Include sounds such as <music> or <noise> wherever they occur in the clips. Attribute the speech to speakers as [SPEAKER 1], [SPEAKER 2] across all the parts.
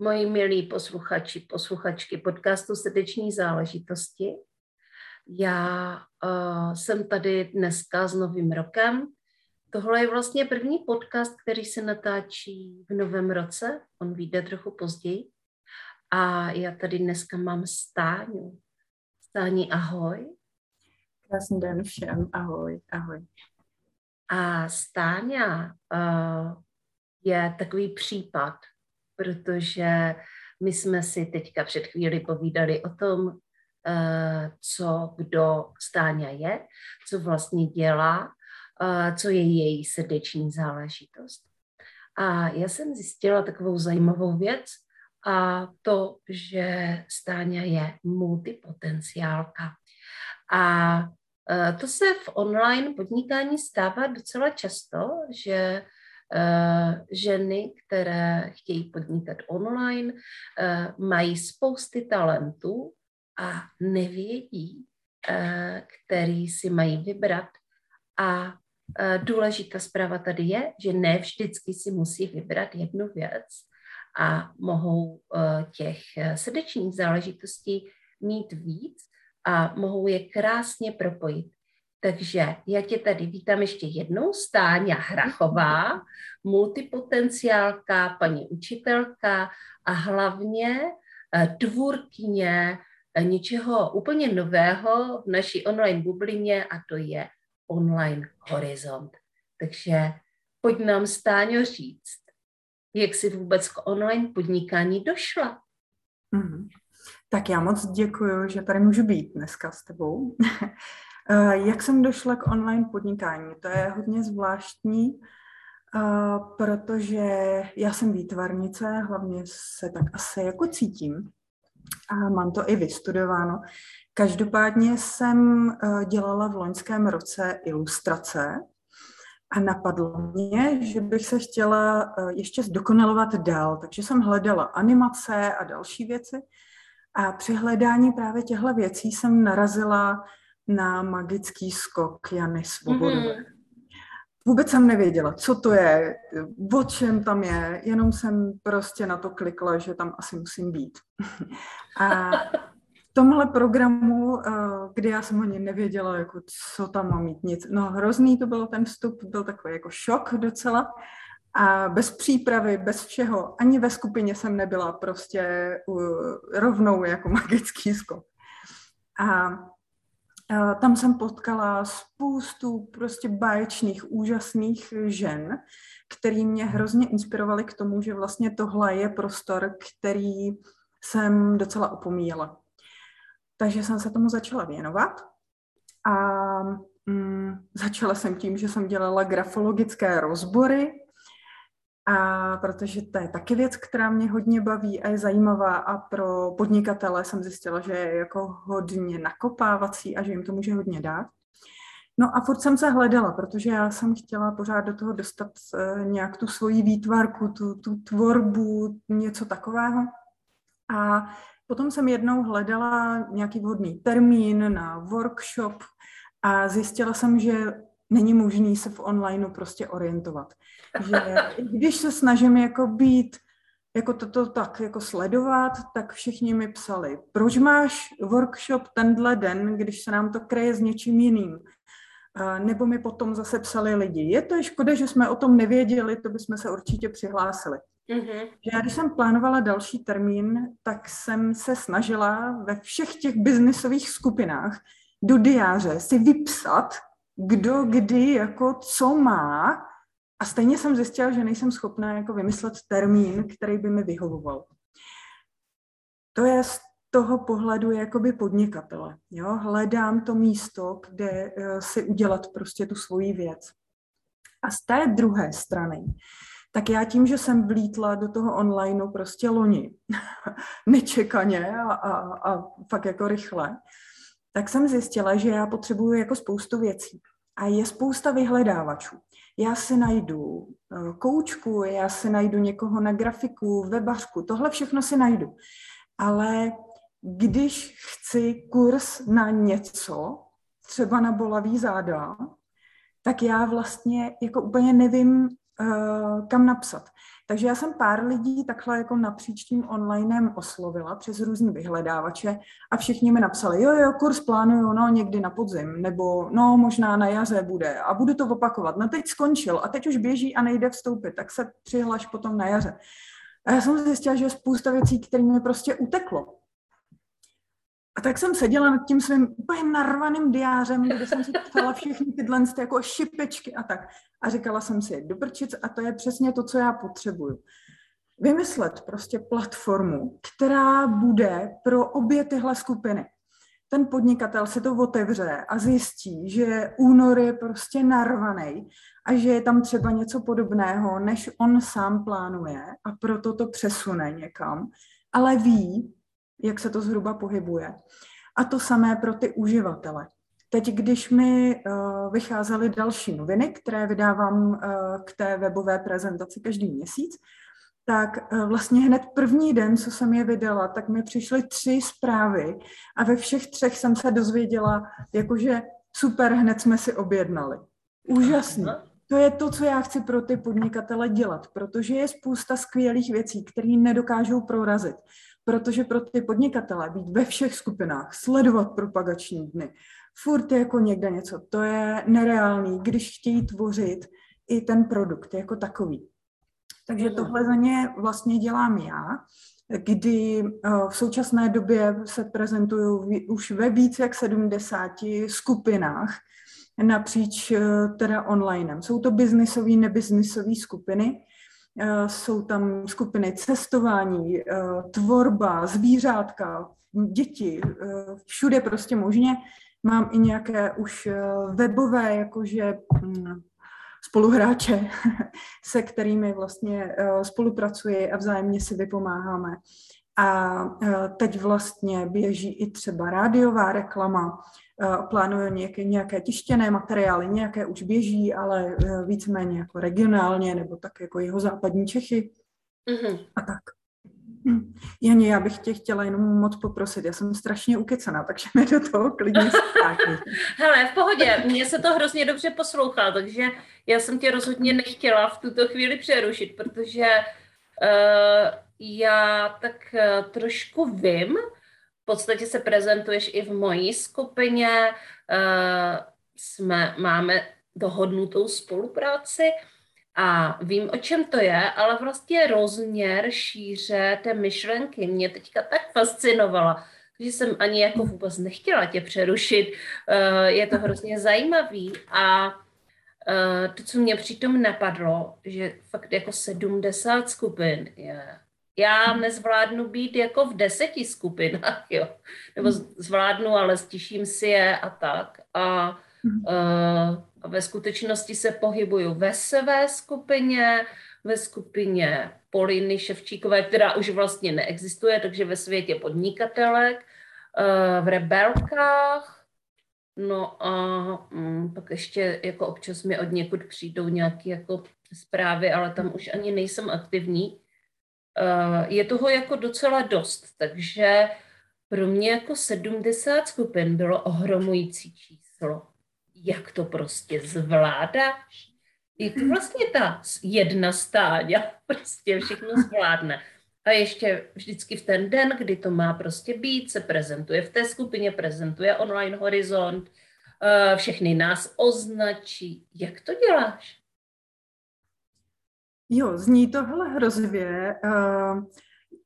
[SPEAKER 1] Moji milí posluchači, posluchačky podcastu Srdeční záležitosti. Já uh, jsem tady dneska s Novým rokem. Tohle je vlastně první podcast, který se natáčí v novém roce. On vyjde trochu později. A já tady dneska mám Stáňu. Stáni, ahoj.
[SPEAKER 2] Krásný den všem, ahoj, ahoj.
[SPEAKER 1] A Stáňa uh, je takový případ, protože my jsme si teďka před chvíli povídali o tom, uh, co kdo Stáňa je, co vlastně dělá, uh, co je její srdeční záležitost. A já jsem zjistila takovou zajímavou věc, a to, že Stáňa je multipotenciálka. A e, to se v online podnikání stává docela často, že ženy, které chtějí podnikat online, e, mají spousty talentů a nevědí, který si mají vybrat. A důležitá zpráva tady je, že ne vždycky si musí vybrat jednu věc, a mohou eh, těch eh, srdečních záležitostí mít víc a mohou je krásně propojit. Takže já tě tady vítám ještě jednou, Stáňa Hrachová, multipotenciálka, paní učitelka a hlavně eh, tvůrkyně něčeho úplně nového v naší online bublině a to je online horizont. Takže pojď nám, Stáňo, říct, jak jsi vůbec k online podnikání došla?
[SPEAKER 2] Mm-hmm. Tak já moc děkuji, že tady můžu být dneska s tebou. <laughs> Jak jsem došla k online podnikání? To je hodně zvláštní, protože já jsem výtvarnice, hlavně se tak asi jako cítím a mám to i vystudováno. Každopádně jsem eh, dělala v loňském roce ilustrace a napadlo mě, že bych se chtěla eh, ještě zdokonalovat dál, takže jsem hledala animace a další věci. A při hledání právě těchto věcí jsem narazila na magický skok Jany Svobodové. Mm-hmm. Vůbec jsem nevěděla, co to je, o čem tam je, jenom jsem prostě na to klikla, že tam asi musím být. A tomhle programu, eh, kdy já jsem ani nevěděla, jako, co tam má mít nic. No hrozný to byl ten vstup, byl takový jako šok docela. A bez přípravy, bez všeho, ani ve skupině jsem nebyla prostě rovnou jako <laughs> magický skok. A tam jsem potkala spoustu prostě báječných, úžasných žen, který mě hrozně inspirovali k tomu, že vlastně tohle je prostor, který jsem docela opomíjela. Takže jsem se tomu začala věnovat a mm, začala jsem tím, že jsem dělala grafologické rozbory, a protože to je taky věc, která mě hodně baví a je zajímavá a pro podnikatele jsem zjistila, že je jako hodně nakopávací a že jim to může hodně dát. No a furt jsem se hledala, protože já jsem chtěla pořád do toho dostat uh, nějak tu svoji výtvarku, tu, tu tvorbu, něco takového. A Potom jsem jednou hledala nějaký vhodný termín na workshop a zjistila jsem, že není možný se v onlineu prostě orientovat. Že když se snažím jako být, jako toto tak jako sledovat, tak všichni mi psali, proč máš workshop tenhle den, když se nám to kreje s něčím jiným. Nebo mi potom zase psali lidi, je to škoda, že jsme o tom nevěděli, to bychom se určitě přihlásili. Mm-hmm. Já když jsem plánovala další termín, tak jsem se snažila ve všech těch biznisových skupinách do diáře si vypsat, kdo kdy jako co má a stejně jsem zjistila, že nejsem schopná jako vymyslet termín, který by mi vyhovoval. To je z toho pohledu jakoby podnikatele. Jo? Hledám to místo, kde uh, si udělat prostě tu svoji věc. A z té druhé strany tak já tím, že jsem vlítla do toho onlineu prostě loni, <laughs> nečekaně a, a, a fakt jako rychle, tak jsem zjistila, že já potřebuju jako spoustu věcí. A je spousta vyhledávačů. Já si najdu eh, koučku, já si najdu někoho na grafiku, webařku, tohle všechno si najdu. Ale když chci kurz na něco, třeba na bolavý záda, tak já vlastně jako úplně nevím, uh, kam napsat. Takže já jsem pár lidí takhle jako napříč tím onlinem oslovila přes různé vyhledávače a všichni mi napsali, jo, jo, kurz plánuju, no, někdy na podzim, nebo no, možná na jaře bude a budu to opakovat. No teď skončil a teď už běží a nejde vstoupit, tak se přihlaš potom na jaře. A já jsem zjistila, že je spousta věcí, které mi prostě uteklo. A tak jsem seděla nad tím svým úplně narvaným diářem, kde jsem si psala všechny tyhle jako šipečky a tak. A říkala jsem si, dobrčic, a to je přesně to, co já potřebuju. Vymyslet prostě platformu, která bude pro obě tyhle skupiny. Ten podnikatel si to otevře a zjistí, že únor je prostě narvaný a že je tam třeba něco podobného, než on sám plánuje a proto to přesune někam, ale ví, jak se to zhruba pohybuje. A to samé pro ty uživatele. Teď, když mi uh, vycházely další noviny, které vydávám uh, k té webové prezentaci každý měsíc, tak uh, vlastně hned první den, co jsem je vydala, tak mi přišly tři zprávy a ve všech třech jsem se dozvěděla, jakože super, hned jsme si objednali. Úžasný. To je to, co já chci pro ty podnikatele dělat, protože je spousta skvělých věcí, které nedokážou prorazit protože pro ty podnikatele být ve všech skupinách, sledovat propagační dny, furt je jako někde něco, to je nereálný, když chtějí tvořit i ten produkt jako takový. Takže tohle za ně vlastně dělám já, kdy eh, v současné době se prezentuju už ve více jak 70 skupinách napříč eh, teda onlinem. Jsou to biznisové, nebiznisové skupiny, jsou tam skupiny cestování, eh, tvorba, zvířátka, děti, eh, všude prostě možně. Mám i nějaké už webové, jakože hm, spoluhráče, <laughs> se kterými vlastně spolupracuji a vzájemně si vypomáháme. A teď vlastně běží i třeba rádiová reklama, plánuju nějaké, nějaké tištěné materiály, nějaké už běží, ale e, víceméně jako regionálně, nebo tak jako jeho západní Čechy mm-hmm. a tak. Hm. Janě, já bych tě chtěla jenom moc poprosit, já jsem strašně ukecená, takže mi do toho klidně stákni. <laughs>
[SPEAKER 1] Hele, v pohodě, mně se to hrozně dobře poslouchá, takže já jsem tě rozhodně nechtěla v tuto chvíli přerušit, protože uh, já tak uh, trošku vím, podstatě se prezentuješ i v mojí skupině, uh, jsme, máme dohodnutou spolupráci a vím, o čem to je, ale vlastně rozměr šíře té myšlenky mě teďka tak fascinovala, že jsem ani jako vůbec nechtěla tě přerušit. Uh, je to hrozně zajímavý a uh, to, co mě přitom napadlo, že fakt jako 70 skupin je já nezvládnu být jako v deseti skupinách, jo. Nebo zvládnu, ale stiším si je a tak. A, uh, a ve skutečnosti se pohybuju ve své skupině, ve skupině Poliny Ševčíkové, která už vlastně neexistuje, takže ve světě podnikatelek, uh, v rebelkách, no a um, pak ještě jako občas mi od někud přijdou nějaké jako zprávy, ale tam už ani nejsem aktivní. Eh, je toho jako docela dost, takže pro mě jako 70 skupin bylo ohromující číslo. Jak to prostě zvládáš? Je to vlastně ta jedna stáďa, <laughs> prostě všechno zvládne. A ještě vždycky v ten den, kdy to má prostě být, se prezentuje v té skupině, prezentuje online horizont, eh, všechny nás označí. Jak to děláš?
[SPEAKER 2] Jo, zní to hrozivě. Uh,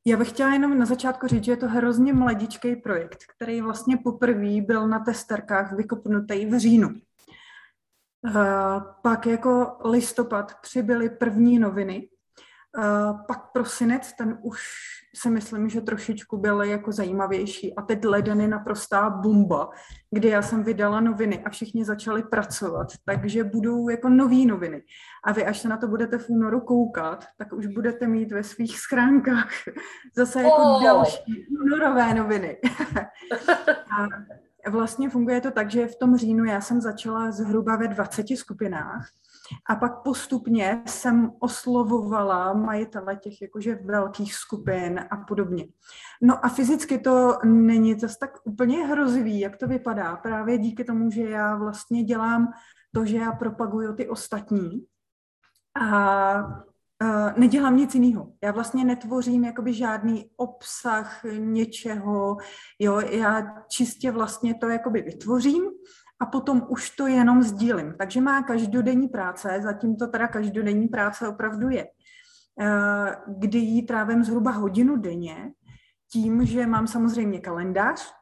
[SPEAKER 2] já bych chtěla jenom na začátku říct, že je to hrozně mladičký projekt, který vlastně poprvé byl na testerkách vykopnutý v říjnu. Uh, pak jako listopad přibyly první noviny pak prosinec, ten už si myslím, že trošičku byl jako zajímavější. A teď leden je naprostá bomba, kdy já jsem vydala noviny a všichni začali pracovat, takže budou jako nové noviny. A vy, až se na to budete v únoru koukat, tak už budete mít ve svých schránkách <laughs> zase jako oh. další únorové noviny. <laughs> a vlastně funguje to tak, že v tom říjnu já jsem začala zhruba ve 20 skupinách a pak postupně jsem oslovovala majitele těch jakože velkých skupin a podobně. No a fyzicky to není zase tak úplně hrozivý, jak to vypadá. Právě díky tomu, že já vlastně dělám to, že já propaguju ty ostatní a Uh, nedělám nic jiného. Já vlastně netvořím jakoby žádný obsah něčeho, jo, já čistě vlastně to jakoby vytvořím a potom už to jenom sdílím. Takže má každodenní práce, zatím to teda každodenní práce opravdu je, eh, kdy jí trávím zhruba hodinu denně, tím, že mám samozřejmě kalendář,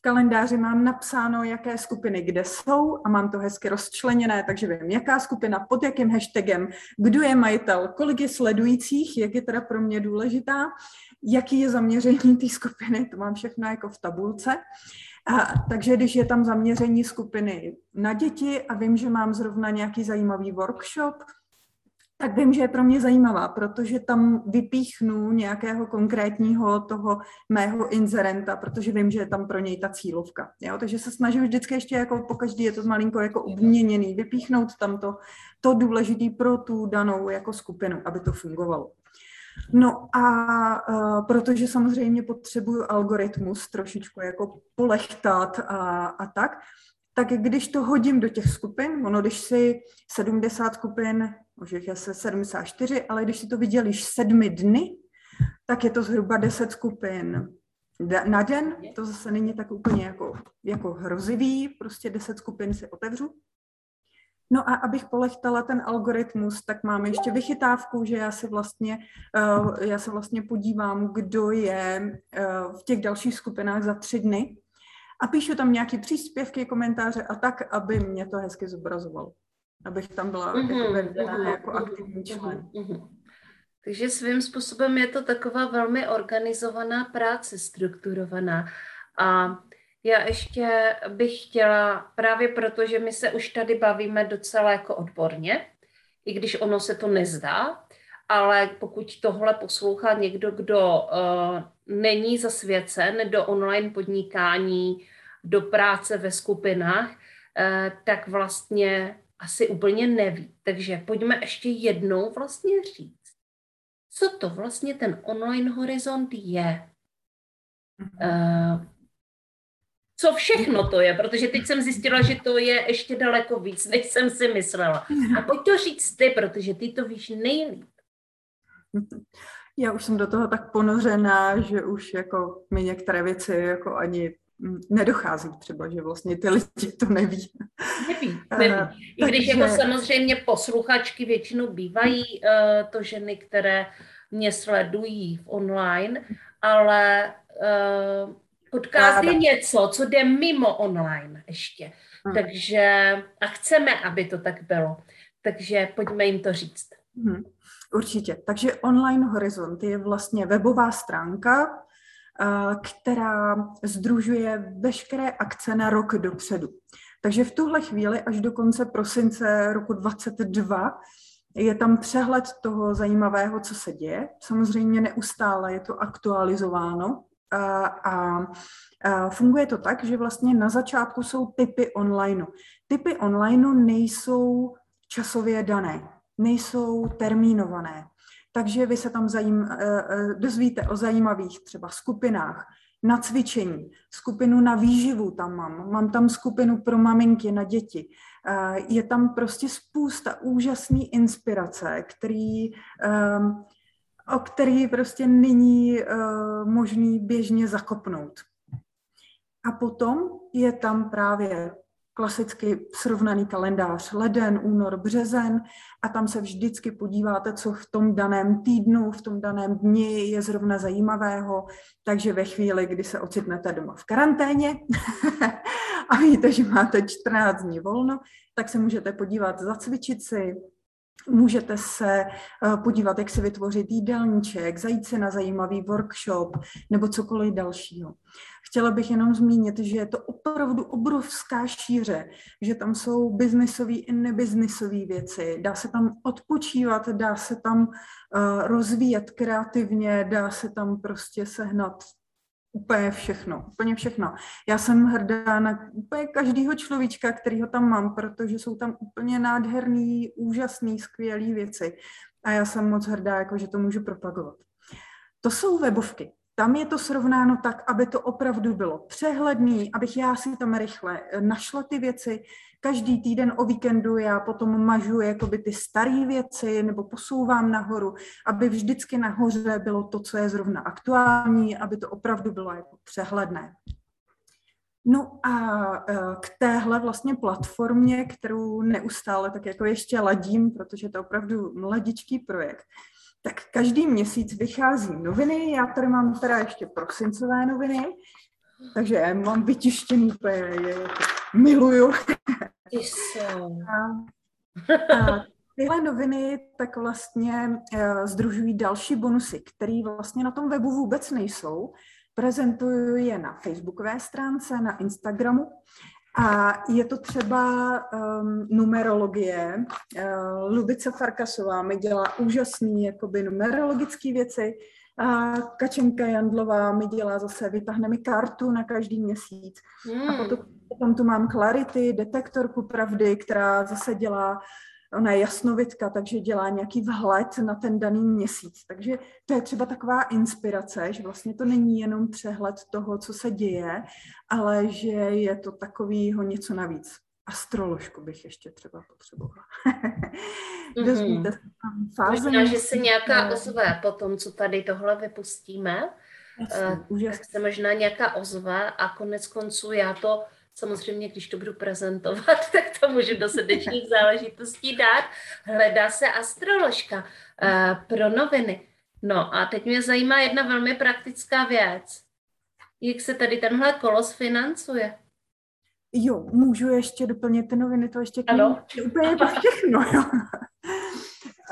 [SPEAKER 2] v kalendáři mám napsáno, jaké skupiny kde jsou a mám to hezky rozčleněné, takže vím, jaká skupina, pod jakým hashtagem, kdo je majitel, kolik je sledujících, jak je teda pro mě důležitá, jaký je zaměření té skupiny, to mám všechno jako v tabulce. A, takže když je tam zaměření skupiny na děti a vím, že mám zrovna nějaký zajímavý workshop, tak vím, že je pro mě zajímavá, protože tam vypíchnu nějakého konkrétního toho mého inzerenta, protože vím, že je tam pro něj ta cílovka. Jo? Takže se snažím vždycky ještě jako po každý je to malinko jako obměněný, vypíchnout tam to, to důležité pro tu danou jako skupinu, aby to fungovalo. No a uh, protože samozřejmě potřebuju algoritmus trošičku jako polechtat a, a tak, tak když to hodím do těch skupin, ono když si 70 skupin, možná je se 74, ale když si to vydělíš sedmi dny, tak je to zhruba 10 skupin na den, to zase není tak úplně jako, jako hrozivý, prostě 10 skupin si otevřu No a abych polechtala ten algoritmus, tak máme ještě vychytávku, že já se vlastně, uh, já se vlastně podívám, kdo je uh, v těch dalších skupinách za tři dny a píšu tam nějaký příspěvky, komentáře a tak, aby mě to hezky zobrazovalo. Abych tam byla mm-hmm, jako, mm-hmm, jako aktivní člen. Mm-hmm.
[SPEAKER 1] Takže svým způsobem je to taková velmi organizovaná práce, strukturovaná. A já ještě bych chtěla, právě proto, že my se už tady bavíme docela jako odborně, i když ono se to nezdá, ale pokud tohle poslouchá někdo, kdo uh, není zasvěcen do online podnikání, do práce ve skupinách, uh, tak vlastně asi úplně neví. Takže pojďme ještě jednou vlastně říct, co to vlastně ten online horizont je. Uh, co všechno to je, protože teď jsem zjistila, že to je ještě daleko víc, než jsem si myslela. A pojď to říct ty, protože ty to víš nejlíp.
[SPEAKER 2] Já už jsem do toho tak ponořená, že už jako mi některé věci jako ani nedochází třeba, že vlastně ty lidi to neví.
[SPEAKER 1] Neví, neví. I když Takže... jako samozřejmě posluchačky většinou bývají uh, to ženy, které mě sledují v online, ale uh, Podcast je něco, co jde mimo online ještě. Hmm. Takže a chceme, aby to tak bylo. Takže pojďme jim to říct.
[SPEAKER 2] Hmm. Určitě. Takže Online Horizont je vlastně webová stránka, která združuje veškeré akce na rok dopředu. Takže v tuhle chvíli až do konce prosince roku 2022 je tam přehled toho zajímavého, co se děje. Samozřejmě neustále je to aktualizováno, a, funguje to tak, že vlastně na začátku jsou typy online. Typy online nejsou časově dané, nejsou termínované. Takže vy se tam zajím, e, e, dozvíte o zajímavých třeba skupinách, na cvičení, skupinu na výživu tam mám, mám tam skupinu pro maminky na děti. E, je tam prostě spousta úžasné inspirace, který o který prostě není uh, možný běžně zakopnout. A potom je tam právě klasicky srovnaný kalendář. Leden, únor, březen. A tam se vždycky podíváte, co v tom daném týdnu, v tom daném dni je zrovna zajímavého, takže ve chvíli, kdy se ocitnete doma v karanténě <laughs> a víte, že máte 14 dní volno, tak se můžete podívat, zacvičit si, Můžete se eh, podívat, jak si vytvořit jídelníček, zajít si na zajímavý workshop nebo cokoliv dalšího. Chtěla bych jenom zmínit, že je to opravdu obrovská šíře, že tam jsou biznisové i nebiznisové věci. Dá se tam odpočívat, dá se tam uh, rozvíjet kreativně, dá se tam prostě sehnat úplně všechno, úplně všechno. Já jsem hrdá na úplně každého človíčka, který ho tam mám, protože jsou tam úplně nádherný, úžasný, skvělý věci. A já jsem moc hrdá, jako, že to můžu propagovat. To jsou webovky. Tam je to srovnáno tak, aby to opravdu bylo přehledný, abych já si tam rychle našla ty věci. Každý týden o víkendu já potom mažu jakoby ty staré věci nebo posouvám nahoru, aby vždycky nahoře bylo to, co je zrovna aktuální, aby to opravdu bylo jako přehledné. No a e, k téhle vlastně platformě, kterou neustále tak jako ještě ladím, protože to je opravdu mladičký projekt, tak každý měsíc vychází noviny. Já tady mám teda ještě prosincové noviny, takže mám vytištěný, je, miluju. A, a tyhle noviny tak vlastně uh, združují další bonusy, které vlastně na tom webu vůbec nejsou. Prezentuju je na facebookové stránce, na Instagramu a je to třeba um, numerologie. Uh, Lubice Farkasová mi dělá úžasný jakoby numerologické věci. A Kačenka Jandlová mi dělá zase, vytáhne mi kartu na každý měsíc. Hmm. A potom, potom tu mám Clarity, detektorku pravdy, která zase dělá ona je jasnovidka, takže dělá nějaký vhled na ten daný měsíc. Takže to je třeba taková inspirace, že vlastně to není jenom přehled toho, co se děje, ale že je to takovýho něco navíc. Astroložku bych ještě třeba potřebovala. <laughs>
[SPEAKER 1] mm-hmm. Možná, že se nějaká ozve po tom, co tady tohle vypustíme. Jasně, uh, tak se možná nějaká ozve a konec konců já to Samozřejmě, když to budu prezentovat, <laughs> tak to můžu do srdečních <laughs> záležitostí dát. Hledá se astroložka uh, pro noviny. No a teď mě zajímá jedna velmi praktická věc. Jak se tady tenhle kolos financuje?
[SPEAKER 2] Jo, můžu ještě doplnit ty noviny, to ještě ano. úplně to všechno. Jo.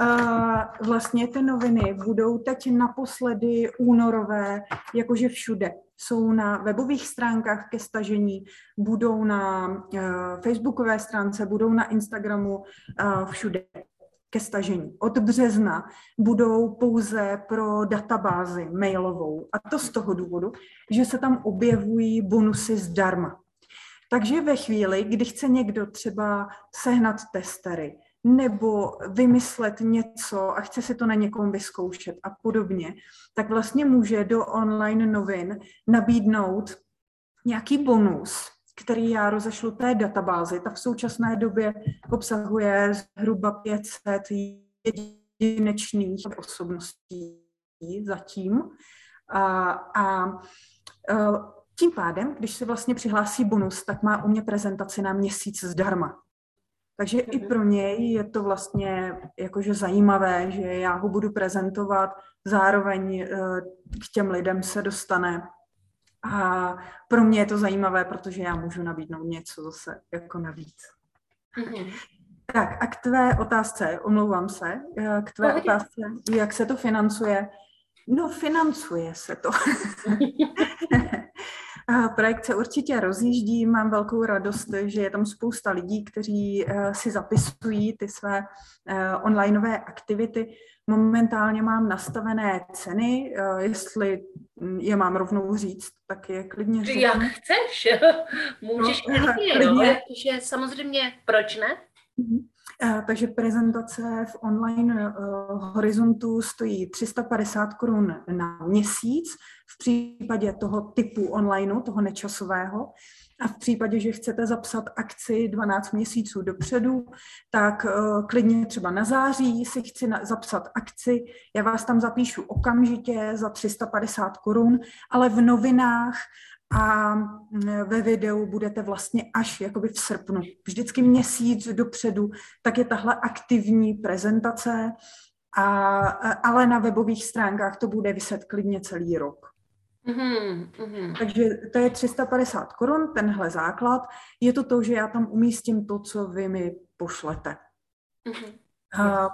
[SPEAKER 2] Uh, <laughs> vlastně ty noviny budou teď naposledy únorové, jakože všude. Jsou na webových stránkách ke stažení, budou na uh, facebookové stránce, budou na Instagramu, uh, všude ke stažení. Od března budou pouze pro databázi mailovou. A to z toho důvodu, že se tam objevují bonusy zdarma. Takže ve chvíli, kdy chce někdo třeba sehnat testery, nebo vymyslet něco a chce si to na někom vyzkoušet a podobně, tak vlastně může do online novin nabídnout nějaký bonus, který já rozešlu té databázi. Ta v současné době obsahuje zhruba 500 jedinečných osobností zatím. A, a tím pádem, když se vlastně přihlásí bonus, tak má u mě prezentaci na měsíc zdarma. Takže i pro něj je to vlastně jakože zajímavé, že já ho budu prezentovat, zároveň eh, k těm lidem se dostane. A pro mě je to zajímavé, protože já můžu nabídnout něco zase jako navíc. Mm-hmm. Tak a k tvé otázce, omlouvám se, eh, k tvé Pohodě. otázce, jak se to financuje. No, financuje se to. <laughs> <laughs> Projekt se určitě rozjíždí, mám velkou radost, že je tam spousta lidí, kteří eh, si zapisují ty své eh, onlineové aktivity. Momentálně mám nastavené ceny, eh, jestli je mám rovnou říct, tak je klidně
[SPEAKER 1] říct. Jak chceš, <laughs> můžeš no, klidně, <laughs> klidně. No, že samozřejmě, proč ne?
[SPEAKER 2] Mm-hmm. Takže prezentace v online horizontu stojí 350 korun na měsíc v případě toho typu online, toho nečasového. A v případě, že chcete zapsat akci 12 měsíců dopředu, tak uh, klidně třeba na září si chci na, zapsat akci, já vás tam zapíšu okamžitě za 350 korun, ale v novinách a ve videu budete vlastně až jakoby v srpnu. Vždycky měsíc dopředu, tak je tahle aktivní prezentace, a, ale na webových stránkách to bude vyset klidně celý rok. Mm-hmm, mm-hmm. Takže to je 350 korun, tenhle základ. Je to to, že já tam umístím to, co vy mi pošlete.
[SPEAKER 1] Mm-hmm.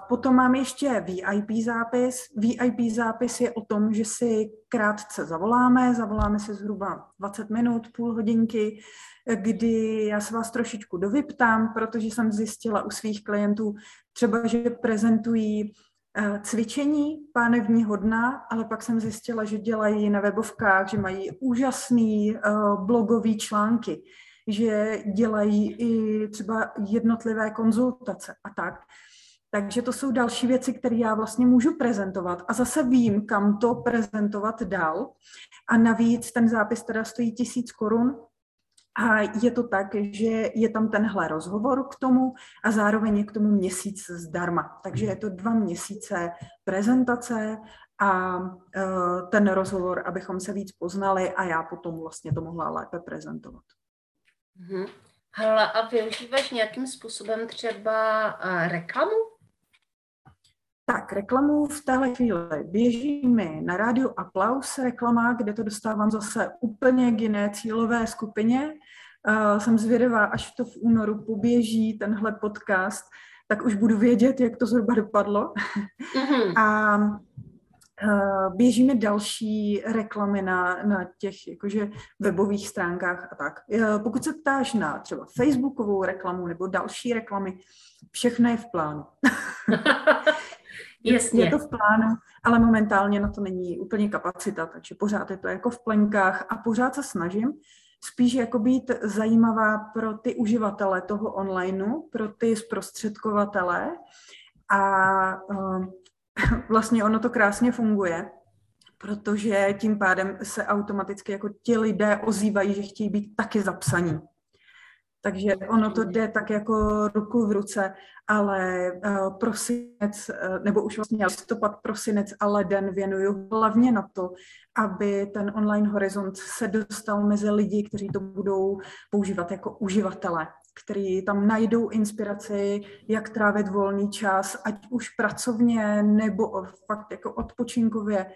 [SPEAKER 2] Potom mám ještě VIP zápis. VIP zápis je o tom, že si krátce zavoláme, zavoláme si zhruba 20 minut, půl hodinky, kdy já se vás trošičku dovyptám, protože jsem zjistila u svých klientů třeba, že prezentují eh, cvičení pánevního dna, ale pak jsem zjistila, že dělají na webovkách, že mají úžasný uh, blogový články, že dělají i třeba jednotlivé konzultace a tak. Takže to jsou další věci, které já vlastně můžu prezentovat a zase vím, kam to prezentovat dál. A navíc ten zápis teda stojí tisíc korun a je to tak, že je tam tenhle rozhovor k tomu a zároveň je k tomu měsíc zdarma. Takže je to dva měsíce prezentace a uh, ten rozhovor, abychom se víc poznali a já potom vlastně to mohla lépe prezentovat.
[SPEAKER 1] Mm-hmm. Hala, a využíváš nějakým způsobem třeba uh, reklamu?
[SPEAKER 2] Tak, reklamu v téhle chvíli běží mi na rádiu Aplaus reklama, kde to dostávám zase úplně k jiné cílové skupině. Uh, jsem zvědavá, až to v únoru poběží tenhle podcast, tak už budu vědět, jak to zhruba dopadlo. Mm-hmm. A uh, běží mi další reklamy na, na těch jakože webových stránkách a tak. Uh, pokud se ptáš na třeba facebookovou reklamu nebo další reklamy, všechno je v plánu. <laughs>
[SPEAKER 1] Jasně.
[SPEAKER 2] Je to v plánu, ale momentálně na to není úplně kapacita, takže pořád je to jako v plenkách a pořád se snažím spíš jako být zajímavá pro ty uživatele toho onlineu, pro ty zprostředkovatele a uh, <laughs> vlastně ono to krásně funguje, protože tím pádem se automaticky jako ti lidé ozývají, že chtějí být taky zapsaní. Takže ono to jde tak jako ruku v ruce, ale uh, prosinec, uh, nebo už vlastně listopad, prosinec a leden věnuju hlavně na to, aby ten online horizont se dostal mezi lidi, kteří to budou používat jako uživatele, kteří tam najdou inspiraci, jak trávit volný čas, ať už pracovně nebo fakt jako odpočinkově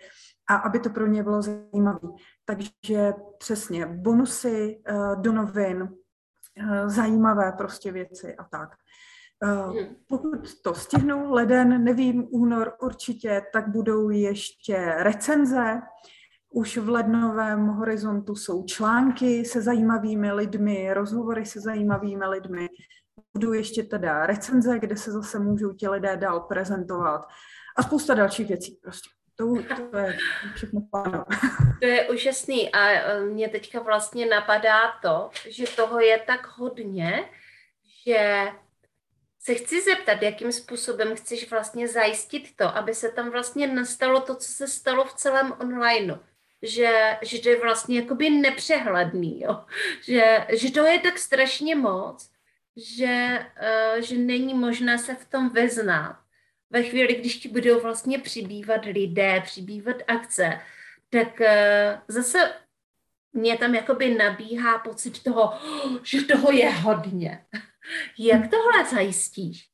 [SPEAKER 2] a aby to pro ně bylo zajímavé. Takže přesně bonusy uh, do novin, zajímavé prostě věci a tak. Eh, hmm. Pokud to stihnu, leden, nevím, únor určitě, tak budou ještě recenze. Už v lednovém horizontu jsou články se zajímavými lidmi, rozhovory se zajímavými lidmi. Budou ještě teda recenze, kde se zase můžou ti lidé dál prezentovat a spousta dalších věcí prostě. To, to je všechno pláno.
[SPEAKER 1] To je úžasný a e, mě teďka vlastně napadá to, že toho je tak hodně, že se chci zeptat, jakým způsobem chceš vlastně zajistit to, aby se tam vlastně nastalo to, co se stalo v celém online. Že, že to je vlastně jakoby nepřehledný, jo? Že, že to je tak strašně moc, že, uh, že není možné se v tom vyznat ve chvíli, když ti budou vlastně přibývat lidé, přibývat akce, tak uh, zase mě tam jakoby nabíhá pocit toho, že toho je hodně. Jak tohle zajistíš?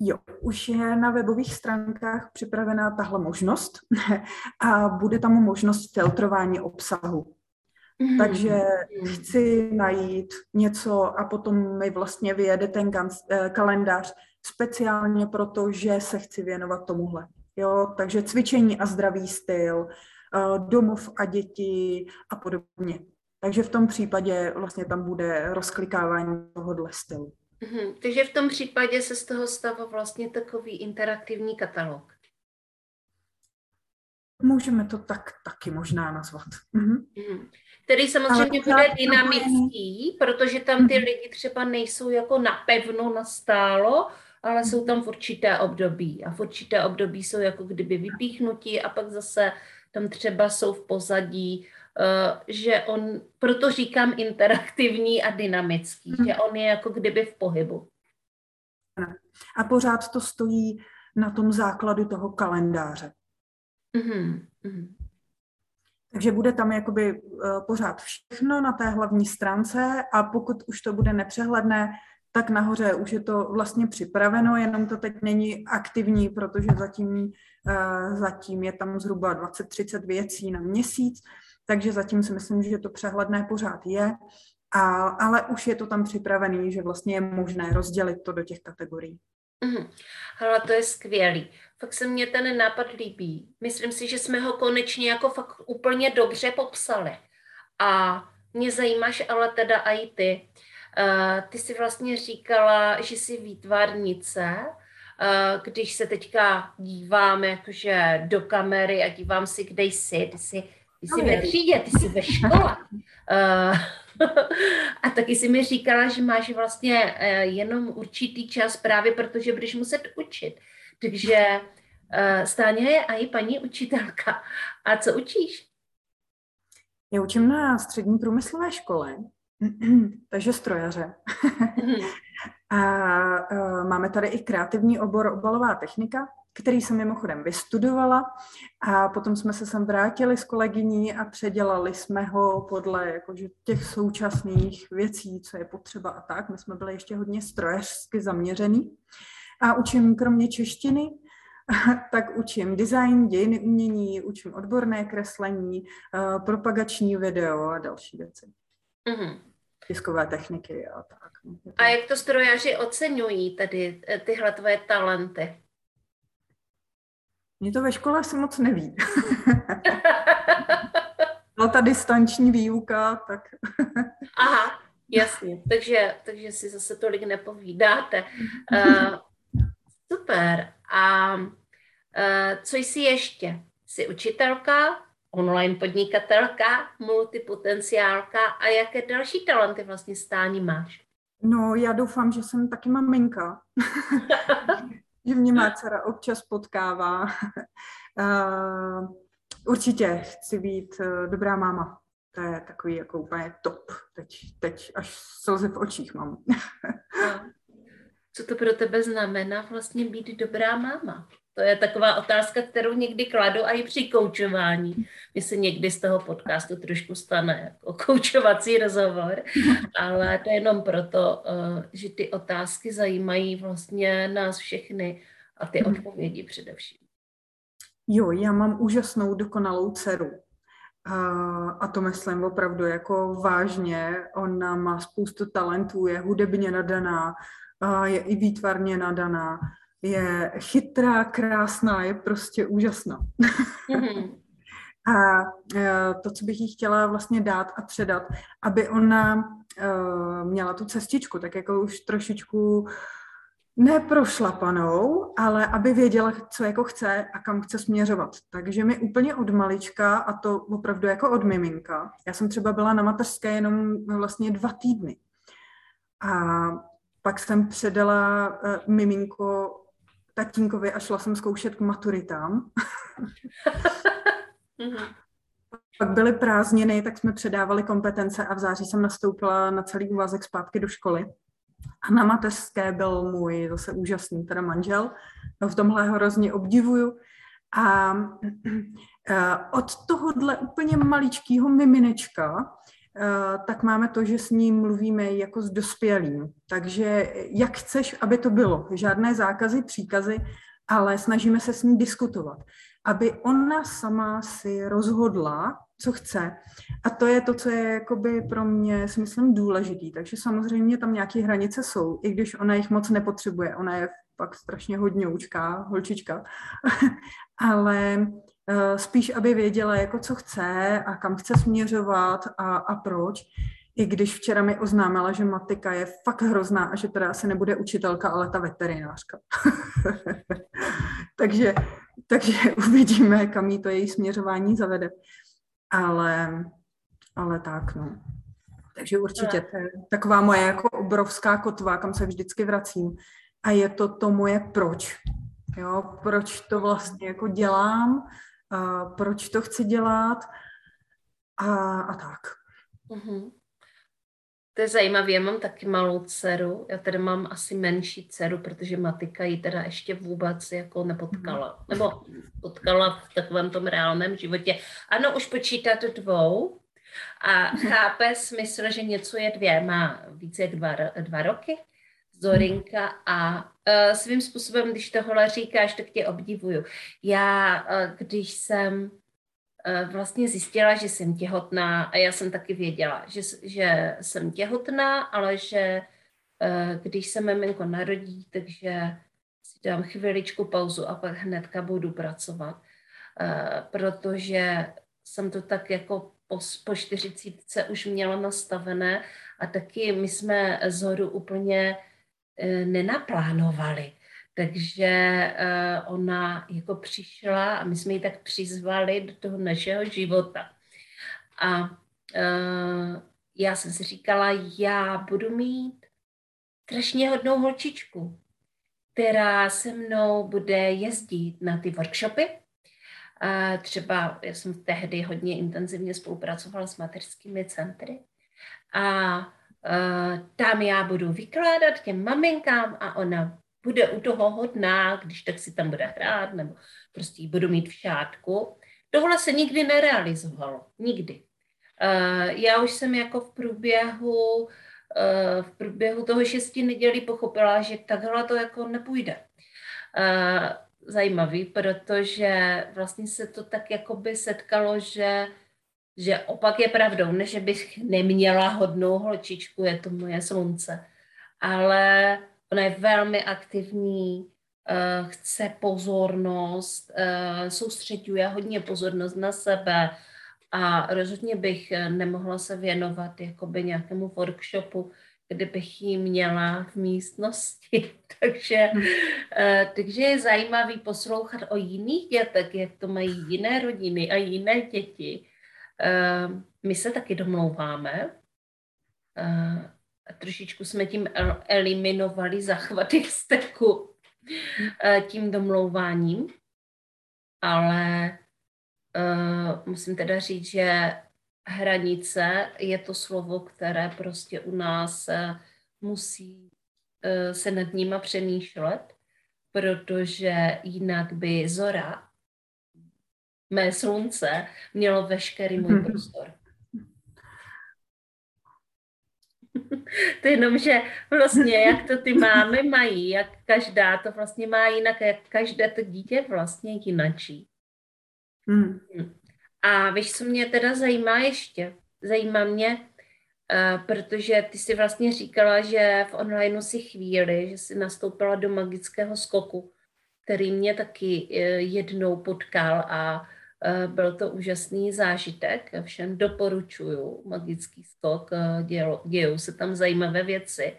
[SPEAKER 2] Jo, už je na webových stránkách připravená tahle možnost <laughs> a bude tam možnost filtrování obsahu. Mm. Takže chci najít něco a potom mi vlastně vyjede ten eh, kalendář speciálně proto, že se chci věnovat tomuhle. Jo, takže cvičení a zdravý styl, eh, domov a děti a podobně. Takže v tom případě vlastně tam bude rozklikávání tohohle stylu.
[SPEAKER 1] Mm-hmm. Takže v tom případě se z toho stává vlastně takový interaktivní katalog.
[SPEAKER 2] Můžeme to tak taky možná nazvat. Mm-hmm.
[SPEAKER 1] Mm-hmm. Který samozřejmě bude dynamický, protože tam ty mhm. lidi třeba nejsou jako napevno nastálo, ale jsou tam v určité období a v určité období jsou jako kdyby vypíchnutí a pak zase tam třeba jsou v pozadí, uh, že on, proto říkám interaktivní a dynamický, hmm. že on je jako kdyby v pohybu.
[SPEAKER 2] A pořád to stojí na tom základu toho kalendáře. Mm-hmm. Takže bude tam jakoby uh, pořád všechno na té hlavní stránce a pokud už to bude nepřehledné, tak nahoře už je to vlastně připraveno, jenom to teď není aktivní, protože zatím, uh, zatím je tam zhruba 20-30 věcí na měsíc, takže zatím si myslím, že to přehledné pořád je, a, ale už je to tam připravený, že vlastně je možné rozdělit to do těch kategorií.
[SPEAKER 1] Mm. Ale to je skvělý. Fakt se mně ten nápad líbí. Myslím si, že jsme ho konečně jako fakt úplně dobře popsali. A mě zajímáš ale teda i ty. Uh, ty jsi vlastně říkala, že jsi výtvarnice. Uh, když se teďka dívám jakože do kamery a dívám si, kde jsi, ty jsi, ty jsi ve třídě, ty jsi ve škole. Uh, <laughs> a taky si mi říkala, že máš vlastně jenom určitý čas právě protože budeš muset učit. Takže Stáně je i paní učitelka. A co učíš?
[SPEAKER 2] Já učím na střední průmyslové škole, <clears throat> takže strojaře. Mhm. <laughs> a uh, máme tady i kreativní obor obalová technika, který jsem mimochodem vystudovala a potom jsme se sem vrátili s kolegyní a předělali jsme ho podle jakože, těch současných věcí, co je potřeba a tak. My jsme byli ještě hodně strojařsky zaměřený. A učím kromě češtiny, <laughs> tak učím design, dějiny umění, učím odborné kreslení, uh, propagační video a další věci. Mm-hmm. Tiskové techniky a tak.
[SPEAKER 1] No, a jak to strojaři oceňují tady eh, tyhle tvoje talenty?
[SPEAKER 2] Mě to ve škole asi moc neví. <laughs> Byla ta distanční výuka, tak... <laughs>
[SPEAKER 1] Aha, jasně. Takže, takže si zase tolik nepovídáte. Uh, <laughs> super. A uh, co jsi ještě? Jsi učitelka, online podnikatelka, multipotenciálka a jaké další talenty vlastně stání máš?
[SPEAKER 2] No, já doufám, že jsem taky maminka. <laughs> že mě má dcera občas potkává. uh, <laughs> určitě chci být uh, dobrá máma. To je takový jako úplně top. Teď, teď až slzy v očích mám. <laughs>
[SPEAKER 1] Co to pro tebe znamená vlastně být dobrá máma? To je taková otázka, kterou někdy kladu a i při koučování. Mně se někdy z toho podcastu trošku stane jako koučovací rozhovor, <laughs> ale to je jenom proto, eh, že ty otázky zajímají vlastně nás všechny a ty mhm. odpovědi především.
[SPEAKER 2] Jo, já mám úžasnou, dokonalou dceru. A to myslím opravdu jako vážně. Ona má spoustu talentů, je hudebně nadaná, je i výtvarně nadaná, je chytrá, krásná, je prostě úžasná. Mm-hmm. <laughs> a e, to, co bych jí chtěla vlastně dát a předat, aby ona e, měla tu cestičku, tak jako už trošičku neprošlapanou, ale aby věděla, co jako chce a kam chce směřovat. Takže mi úplně od malička, a to opravdu jako od miminka, já jsem třeba byla na mateřské jenom vlastně dva týdny. A pak jsem předala uh, miminko tatínkovi a šla jsem zkoušet k maturitám. Mhm. Pak byly prázdniny, tak jsme předávali kompetence a v září jsem nastoupila na celý úvazek zpátky do školy. A na mateřské byl můj zase úžasný teda manžel. No, v tomhle hrozně obdivuju. A eh, od tohohle úplně maličkého miminečka tak máme to, že s ním mluvíme jako s dospělým. Takže jak chceš, aby to bylo? Žádné zákazy, příkazy, ale snažíme se s ním diskutovat, aby ona sama si rozhodla, co chce. A to je to, co je jakoby pro mě, si myslím, důležitý. Takže samozřejmě tam nějaké hranice jsou, i když ona jich moc nepotřebuje. Ona je pak strašně hodně učká, holčička. <laughs> ale Eh, spíš, aby věděla, jako co chce a kam chce směřovat a, a proč. I když včera mi oznámila, že matika je fakt hrozná a že teda asi nebude učitelka, ale ta veterinářka. <laughs> takže, takže <laughs> uvidíme, kam jí to její směřování zavede. Ale, ale tak, no. Takže určitě to je taková moje jako obrovská kotva, kam se vždycky vracím. A je to to moje proč. Jo, proč to vlastně jako dělám, a proč to chci dělat a, a tak. Mm-hmm.
[SPEAKER 1] To je zajímavé, já mám taky malou dceru, já tedy mám asi menší dceru, protože matika ji teda ještě vůbec jako nepotkala, mm. nebo potkala v takovém tom reálném životě. Ano, už počítá do dvou a chápe smysl, že něco je dvě, má více jak dva, dva roky, Zorinka a uh, svým způsobem, když tohle říkáš, tak tě obdivuju. Já, uh, když jsem uh, vlastně zjistila, že jsem těhotná a já jsem taky věděla, že, že jsem těhotná, ale že uh, když se miminko narodí, takže si dám chviličku pauzu a pak hnedka budu pracovat, uh, protože jsem to tak jako po, po 40 už měla nastavené a taky my jsme zhoru úplně uh, nenaplánovali. Takže uh, ona jako přišla a my jsme ji tak přizvali do toho našeho života. A uh, já jsem si říkala, já budu mít strašně hodnou holčičku, která se mnou bude jezdit na ty workshopy. A třeba já jsem tehdy hodně intenzivně spolupracovala s mateřskými centry. A tam já budu vykládat těm maminkám a ona bude u toho hodná, když tak si tam bude hrát, nebo prostě ji budu mít v šátku. Tohle se nikdy nerealizovalo. Nikdy. Uh, já už jsem jako v průběhu uh, v průběhu toho šesti nedělí pochopila, že takhle to jako nepůjde. Zajímavý, protože vlastně se to tak jako by setkalo, že že opak je pravdou, ne, že bych neměla hodnou holčičku, je to moje slunce, ale Ona je velmi aktivní, uh, chce pozornost, uh, soustředuje hodně pozornost na sebe a rozhodně bych eh, nemohla se věnovat jakoby nějakému workshopu, kde bych ji měla v místnosti. <laughs> takže, takže je zajímavý poslouchat o jiných dětech, jak to mají jiné rodiny a jiné děti. Uh, my se taky domlouváme. Uh, trošičku jsme tím eliminovali zachvaty vzteku eh, tím domlouváním, ale musím teda říct, že hranice je to slovo, které prostě u nás musí se nad nima přemýšlet, protože jinak by Zora, mé slunce, mělo veškerý můj mhm. prostor. <laughs> to je jenom, že vlastně, jak to ty mámy mají, jak každá to vlastně má jinak, jak každé to dítě vlastně jinačí. Hmm. A víš, co mě teda zajímá ještě? Zajímá mě, uh, protože ty si vlastně říkala, že v onlineu si chvíli, že si nastoupila do magického skoku, který mě taky uh, jednou potkal a Eh, byl to úžasný zážitek, všem doporučuju magický skok, eh, dějou se tam zajímavé věci.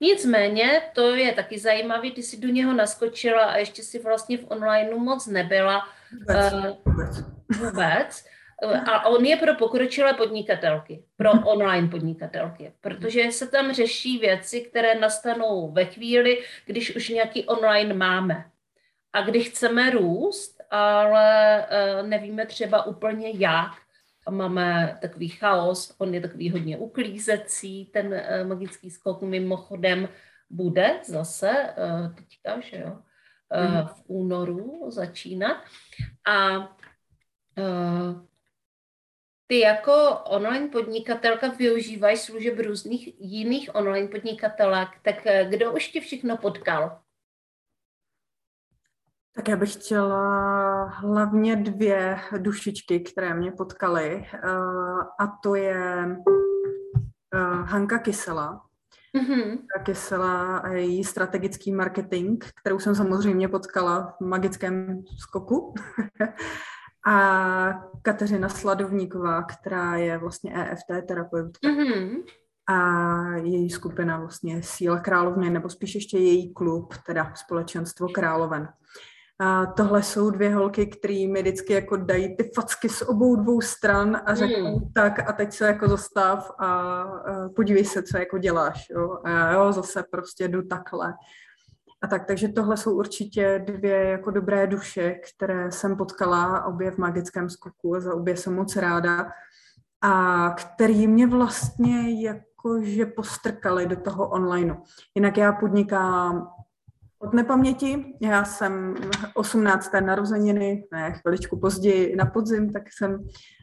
[SPEAKER 1] Nicméně, to je taky zajímavé, ty si do něho naskočila a ještě si vlastně v onlineu moc nebyla vůbec. Uh, vůbec. A on je pro pokročilé podnikatelky, pro online podnikatelky, protože se tam řeší věci, které nastanou ve chvíli, když už nějaký online máme. A když chceme růst, ale uh, nevíme třeba úplně jak. Máme takový chaos, on je takový hodně uklízecí, ten uh, magický skok mimochodem bude zase uh, teďka, že jo, uh, v únoru začínat. A ty jako online podnikatelka využívají služeb různých jiných online podnikatelek, tak kdo už tě všechno potkal?
[SPEAKER 2] Tak já bych chtěla hlavně dvě dušičky, které mě potkaly. Eh, a to je eh, Hanka Kysela. Mm-hmm. Kysela a její strategický marketing, kterou jsem samozřejmě potkala v magickém skoku. <laughs> a Kateřina Sladovníková, která je vlastně EFT terapeutka. Mm-hmm. A její skupina vlastně Síla královny, nebo spíš ještě její klub, teda společenstvo královen. A tohle jsou dvě holky, které mi vždycky jako dají ty facky z obou dvou stran a řeknou hmm. tak a teď se jako zastav a, a podívej se, co jako děláš. Jo? A já jo, zase prostě jdu takhle. A tak, takže tohle jsou určitě dvě jako dobré duše, které jsem potkala obě v magickém skoku a za obě jsem moc ráda a který mě vlastně jakože postrkali do toho onlineu. Jinak já podnikám od nepaměti, já jsem 18. narozeniny, ne, chviličku později na podzim, tak jsem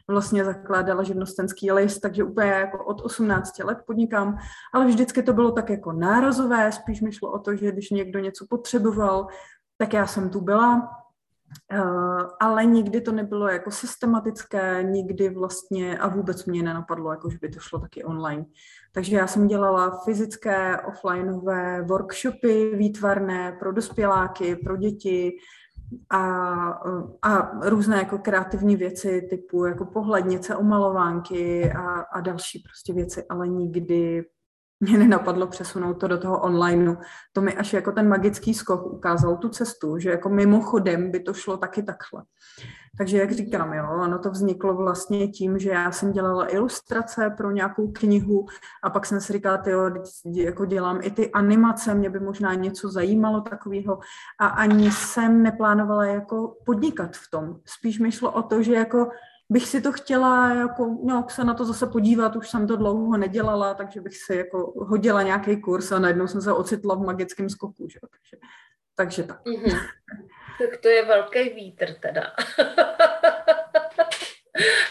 [SPEAKER 2] vlastně zakládala živnostenský list, takže úplně jako od 18 let podnikám, ale vždycky to bylo tak jako nárazové, spíš mi šlo o to, že když někdo něco potřeboval, tak já jsem tu byla Uh, ale nikdy to nebylo jako systematické, nikdy vlastně a vůbec mě nenapadlo, jako že by to šlo taky online. Takže já jsem dělala fyzické, offlineové workshopy výtvarné pro dospěláky, pro děti a, a různé jako kreativní věci typu jako pohlednice, omalovánky a, a další prostě věci, ale nikdy mě nenapadlo přesunout to do toho onlineu. To mi až jako ten magický skok ukázal tu cestu, že jako mimochodem by to šlo taky takhle. Takže jak říkám, jo, ono to vzniklo vlastně tím, že já jsem dělala ilustrace pro nějakou knihu a pak jsem si říkala, jo, jako dělám i ty animace, mě by možná něco zajímalo takového a ani jsem neplánovala jako podnikat v tom. Spíš mi šlo o to, že jako bych si to chtěla jako, no, se na to zase podívat, už jsem to dlouho nedělala, takže bych si jako hodila nějaký kurz a najednou jsem se ocitla v magickém skoku, že? Takže, takže tak. Mm-hmm. <laughs>
[SPEAKER 1] Tak to je velký vítr teda. <laughs>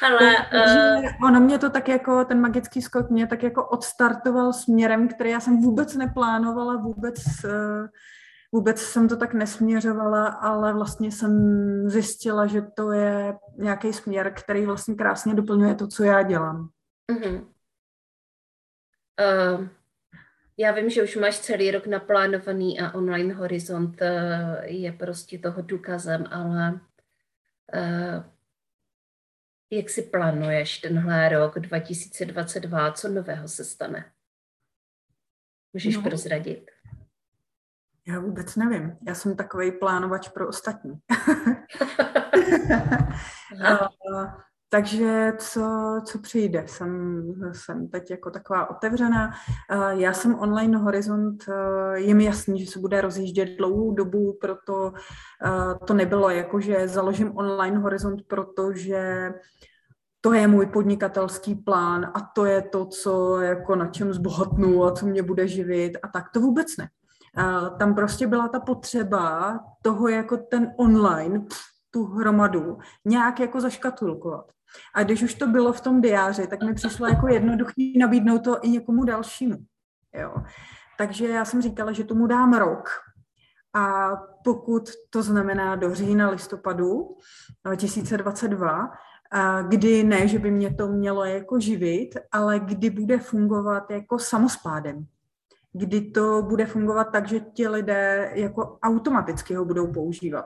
[SPEAKER 1] Ale,
[SPEAKER 2] uh... ono mě to tak jako, ten magický skok mě tak jako odstartoval směrem, který já jsem vůbec neplánovala, vůbec uh, vůbec jsem to tak nesměřovala, ale vlastně jsem zjistila, že to je nějaký směr, který vlastně krásně doplňuje to, co já dělám. Uh-huh.
[SPEAKER 1] Uh, já vím, že už máš celý rok naplánovaný a online horizont uh, je prostě toho důkazem, ale uh, jak si plánuješ tenhle rok 2022, co nového se stane? Můžeš no. prozradit?
[SPEAKER 2] Já vůbec nevím. Já jsem takový plánovač pro ostatní. <laughs> <laughs> takže co, co přijde? Jsem, jsem teď jako taková otevřená. Já jsem online Horizont, je mi jasný, že se bude rozjíždět dlouhou dobu, proto to nebylo jako, že založím online Horizont, protože to je můj podnikatelský plán a to je to, co jako na čem zbohatnu a co mě bude živit a tak. To vůbec ne tam prostě byla ta potřeba toho jako ten online, tu hromadu, nějak jako zaškatulkovat. A když už to bylo v tom diáři, tak mi přišlo jako jednoduchý nabídnout to i někomu dalšímu. Jo. Takže já jsem říkala, že tomu dám rok. A pokud to znamená do října, listopadu 2022, a kdy ne, že by mě to mělo jako živit, ale kdy bude fungovat jako samospádem kdy to bude fungovat tak, že ti lidé jako automaticky ho budou používat.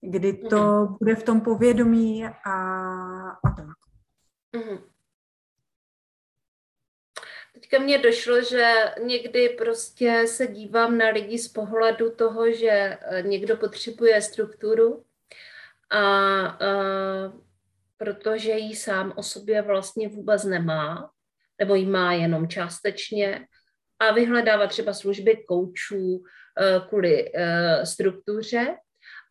[SPEAKER 2] Kdy to mm. bude v tom povědomí a, a tak. Mm.
[SPEAKER 1] Teďka mně došlo, že někdy prostě se dívám na lidi z pohledu toho, že eh, někdo potřebuje strukturu a, a protože ji sám o sobě vlastně vůbec nemá, nebo ji má jenom částečně, a vyhledávat třeba služby koučů eh, kvůli eh, struktuře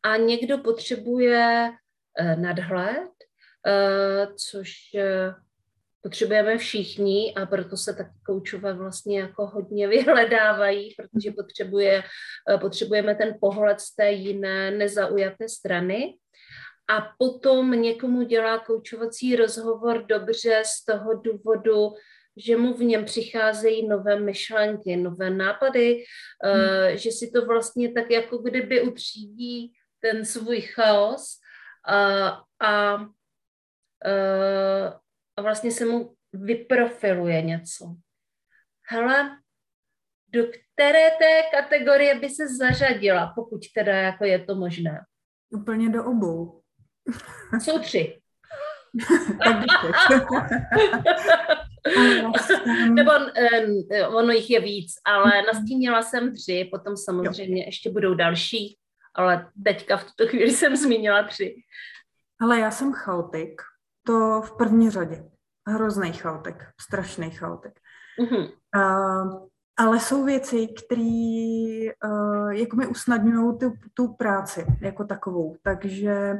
[SPEAKER 1] a někdo potřebuje eh, nadhled, což potřebujeme všichni a proto se taky koučové vlastně jako hodně <laughs> vyhledávají, protože potřebuje, potřebujeme ten pohled z té jiné nezaujaté strany. A potom někomu dělá koučovací rozhovor dobře z toho důvodu, že mu v něm přicházejí nové myšlenky, nové nápady, hmm. uh, že si to vlastně tak jako kdyby utřídí ten svůj chaos a, a, uh, a vlastně se mu vyprofiluje něco. Hele, do které té kategorie by se zařadila, pokud teda jako je to možné?
[SPEAKER 2] Úplně do obou.
[SPEAKER 1] Jsou tři. <laughs>
[SPEAKER 2] tak <laughs> <laughs>
[SPEAKER 1] Nebo um, ono jich je víc, ale mhm. nastínila jsem tři, potom samozřejmě jo. ještě budou další, ale teďka v tuto chvíli <laughs> jsem zmínila tři.
[SPEAKER 2] Ale já jsem chaotik, to v první řadě. Hrozný chaotik, strašný chaotik. Mm-hmm. Uh, ale jsou věci, které uh, jako mi usnadňují tu, tu práci jako takovou, takže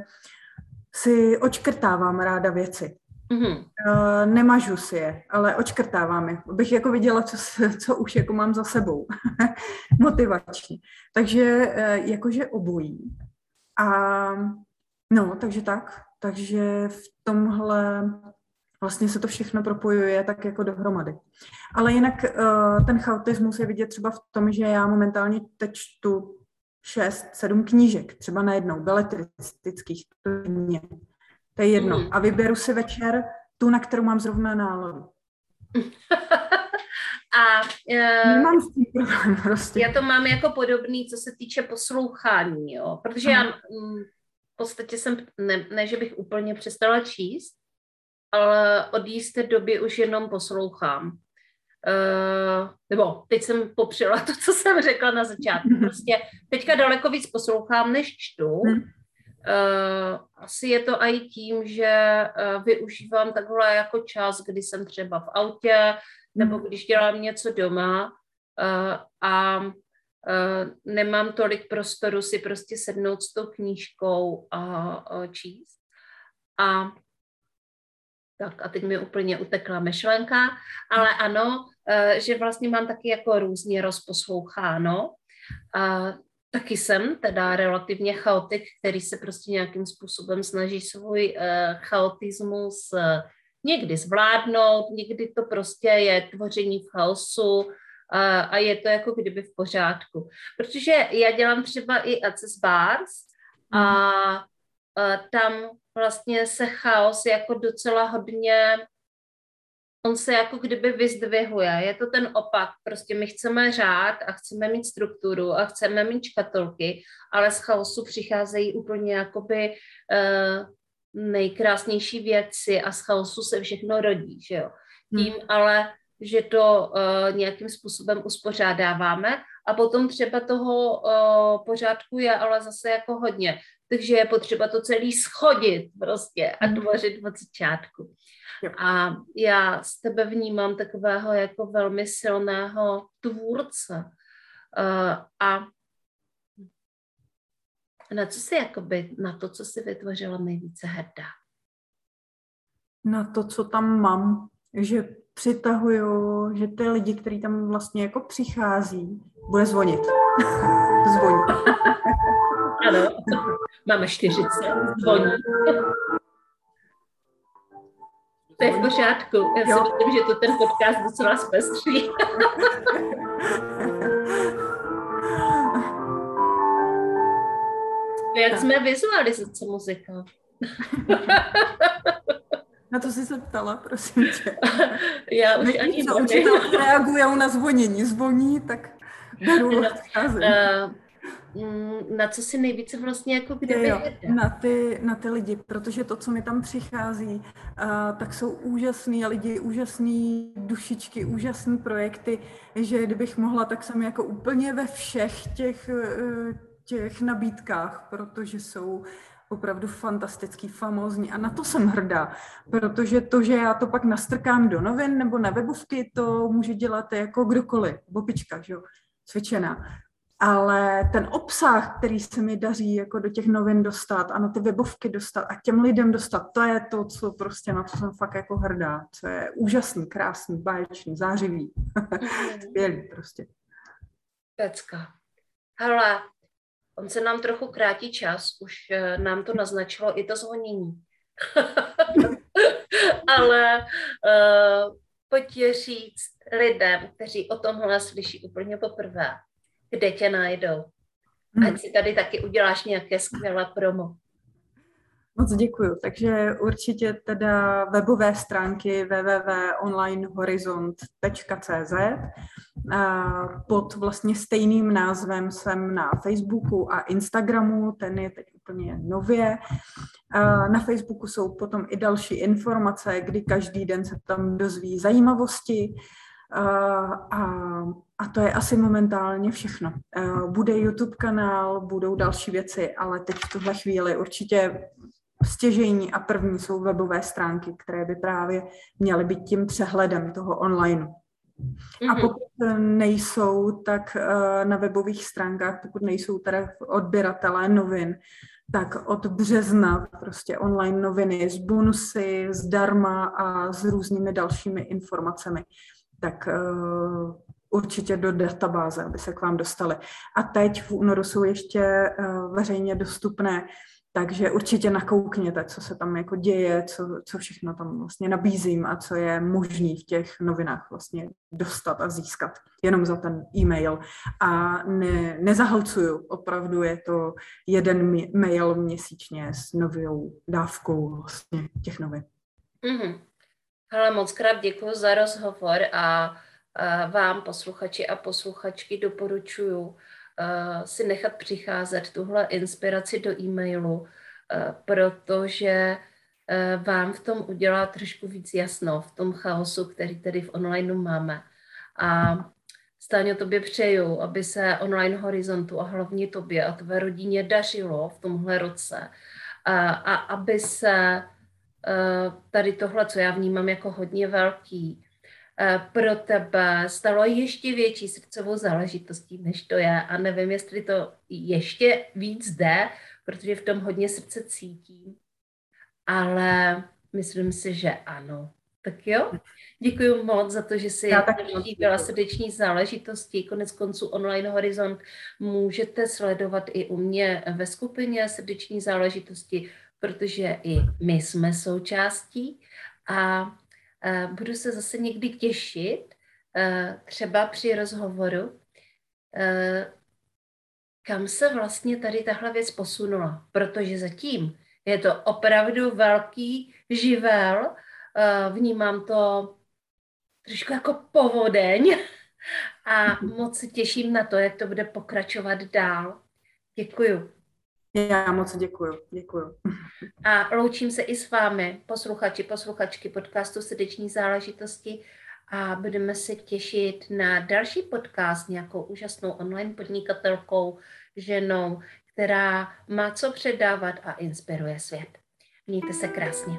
[SPEAKER 2] si očkrtávám ráda věci. Mm-hmm. Uh, nemažu si je, ale očkrtávám je, abych jako viděla, co, co už jako mám za sebou. <laughs> Motivační. Takže uh, jakože obojí. A no, takže tak. Takže v tomhle vlastně se to všechno propojuje tak jako dohromady. Ale jinak uh, ten chaotismus je vidět třeba v tom, že já momentálně teď čtu šest, sedm knížek, třeba najednou, beletristických, to je jedno. Mm. A vyberu si večer tu, na kterou mám zrovna náladu. <laughs>
[SPEAKER 1] A
[SPEAKER 2] uh, Nemám s tím problém prostě.
[SPEAKER 1] Já to mám jako podobný, co se týče poslouchání, jo. Protože Aha. já mm, v podstatě jsem, ne, ne, že bych úplně přestala číst, ale od jisté doby už jenom poslouchám. Uh, nebo teď jsem popřela <laughs> to, co jsem řekla na začátku. <laughs> Prostě teďka daleko víc poslouchám, než čtu. Uh, asi je to i tím, že uh, využívám takhle jako čas, kdy jsem třeba v autě, nebo hmm. když dělám něco doma uh, a nemám tolik prostoru si prostě sednout s tou knížkou a, číst. A tak a teď mi úplně utekla myšlenka, ale ano, že vlastně mám taky jako různě rozposloucháno. Uh, taky jsem teda relativně chaotik, který se prostě nějakým způsobem snaží svůj uh, chaotismus uh, někdy zvládnout, někdy to prostě je tvoření v chaosu a, a je to jako kdyby v pořádku. Protože já dělám třeba i Access Bars a, a tam vlastně se chaos jako docela hodně on se jako kdyby vyzdvihuje. Je to ten opak. Prostě my chceme řád a chceme mít strukturu a chceme mít škatolky, ale z chaosu přicházejí úplně jakoby uh, nejkrásnější věci a z chaosu se všechno rodí, že jo. Hmm. Tím hmm. ale, že to uh, nějakým způsobem uspořádáváme a potom třeba toho uh, pořádku je ale zase jako hodně. Takže je potřeba to celý schodit prostě a hmm. tvořit od začátku. A já z tebe vnímám takového jako velmi silného tvůrce. Uh, a na co jsi jakoby, na to, co jsi vytvořila nejvíce hrdá?
[SPEAKER 2] Na to, co tam mám, že přitahuju, že ty lidi, kteří tam vlastně jako přichází, bude zvonit. <laughs> Zvoní. <laughs>
[SPEAKER 1] ano, máme 40, zvoní. To je v pořádku. Já si myslím, že to ten podcast docela zpestří. <laughs> Jak jsme vizualizace muzika? <laughs>
[SPEAKER 2] Na to jsi se ptala, prosím tě.
[SPEAKER 1] Já už ani
[SPEAKER 2] nevím. reagují na zvonění. Zvoní, tak beru no,
[SPEAKER 1] uh, na co si nejvíce vlastně jako kdyby jo,
[SPEAKER 2] na ty, na ty lidi, protože to, co mi tam přichází, uh, tak jsou úžasný lidi, úžasný dušičky, úžasný projekty, že kdybych mohla, tak jsem jako úplně ve všech těch uh, těch nabídkách, protože jsou opravdu fantastický, famózní. A na to jsem hrdá, protože to, že já to pak nastrkám do novin nebo na webovky, to může dělat jako kdokoliv, bobička, že jo, cvičená. Ale ten obsah, který se mi daří jako do těch novin dostat a na ty webovky dostat a těm lidem dostat, to je to, co prostě na co jsem fakt jako hrdá, co je úžasný, krásný, báječný, zářivý, mhm. <laughs> skvělý prostě.
[SPEAKER 1] Pecka. Hele, On se nám trochu krátí čas, už eh, nám to naznačilo i to zvonění. <laughs> Ale uh, pojď říct lidem, kteří o tomhle slyší úplně poprvé, kde tě najdou. Hmm. Ať si tady taky uděláš nějaké skvělé promo.
[SPEAKER 2] Moc děkuju. Takže určitě teda webové stránky www.onlinehorizont.cz pod vlastně stejným názvem jsem na Facebooku a Instagramu, ten je teď úplně nově. Na Facebooku jsou potom i další informace, kdy každý den se tam dozví zajímavosti, a, a to je asi momentálně všechno. Bude YouTube kanál, budou další věci, ale teď v tuhle chvíli určitě stěžejní a první jsou webové stránky, které by právě měly být tím přehledem toho online. Mm-hmm. A mhm. pokud nejsou, tak uh, na webových stránkách, pokud nejsou teda odběratelé novin, tak od března prostě online noviny s bonusy, zdarma a s různými dalšími informacemi. Tak uh, určitě do databáze, aby se k vám dostali. A teď v únoru jsou ještě uh, veřejně dostupné Takže určitě nakoukněte, co se tam jako děje, co, co všechno tam vlastně nabízím a co je možný v těch novinách vlastně dostat a získat jenom za ten e-mail. A ne, nezahlcuju, opravdu je to jeden mail měsíčně s novou dávkou vlastně těch novin.
[SPEAKER 1] Mm-hmm. Ale moc krát děkuji za rozhovor a, a vám, posluchači a posluchačky, doporučuji uh, si nechat přicházet tuhle inspiraci do e-mailu, uh, protože uh, vám v tom udělá trošku víc jasno, v tom chaosu, který tady v online máme. A Stáně tobě přeju, aby se online horizontu a hlavně tobě a tvé rodině dařilo v tomhle roce a, a aby se Eh, tady tohle, co já vnímám jako hodně velký, eh, pro tebe stalo ještě větší srdcovou záležitostí, než to je. A nevím, jestli to ještě víc jde, protože v tom hodně srdce cítím. Ale myslím si, že ano. Tak jo, děkuji moc za to, že jsi byla srdeční záležitosti. Konec konců Online Horizont můžete sledovat i u mě ve skupině srdeční záležitosti protože i my jsme součástí a budu se zase někdy těšit, třeba při rozhovoru, kam se vlastně tady tahle věc posunula, protože zatím je to opravdu velký živel, vnímám to trošku jako povodeň <laughs> a moc se těším na to, jak to bude pokračovat dál. Děkuju.
[SPEAKER 2] Já moc děkuju, děkuju.
[SPEAKER 1] A loučím se i s vámi, posluchači, posluchačky podcastu Srdeční záležitosti a budeme se těšit na další podcast nějakou úžasnou online podnikatelkou, ženou, která má co předávat a inspiruje svět. Mějte se krásně.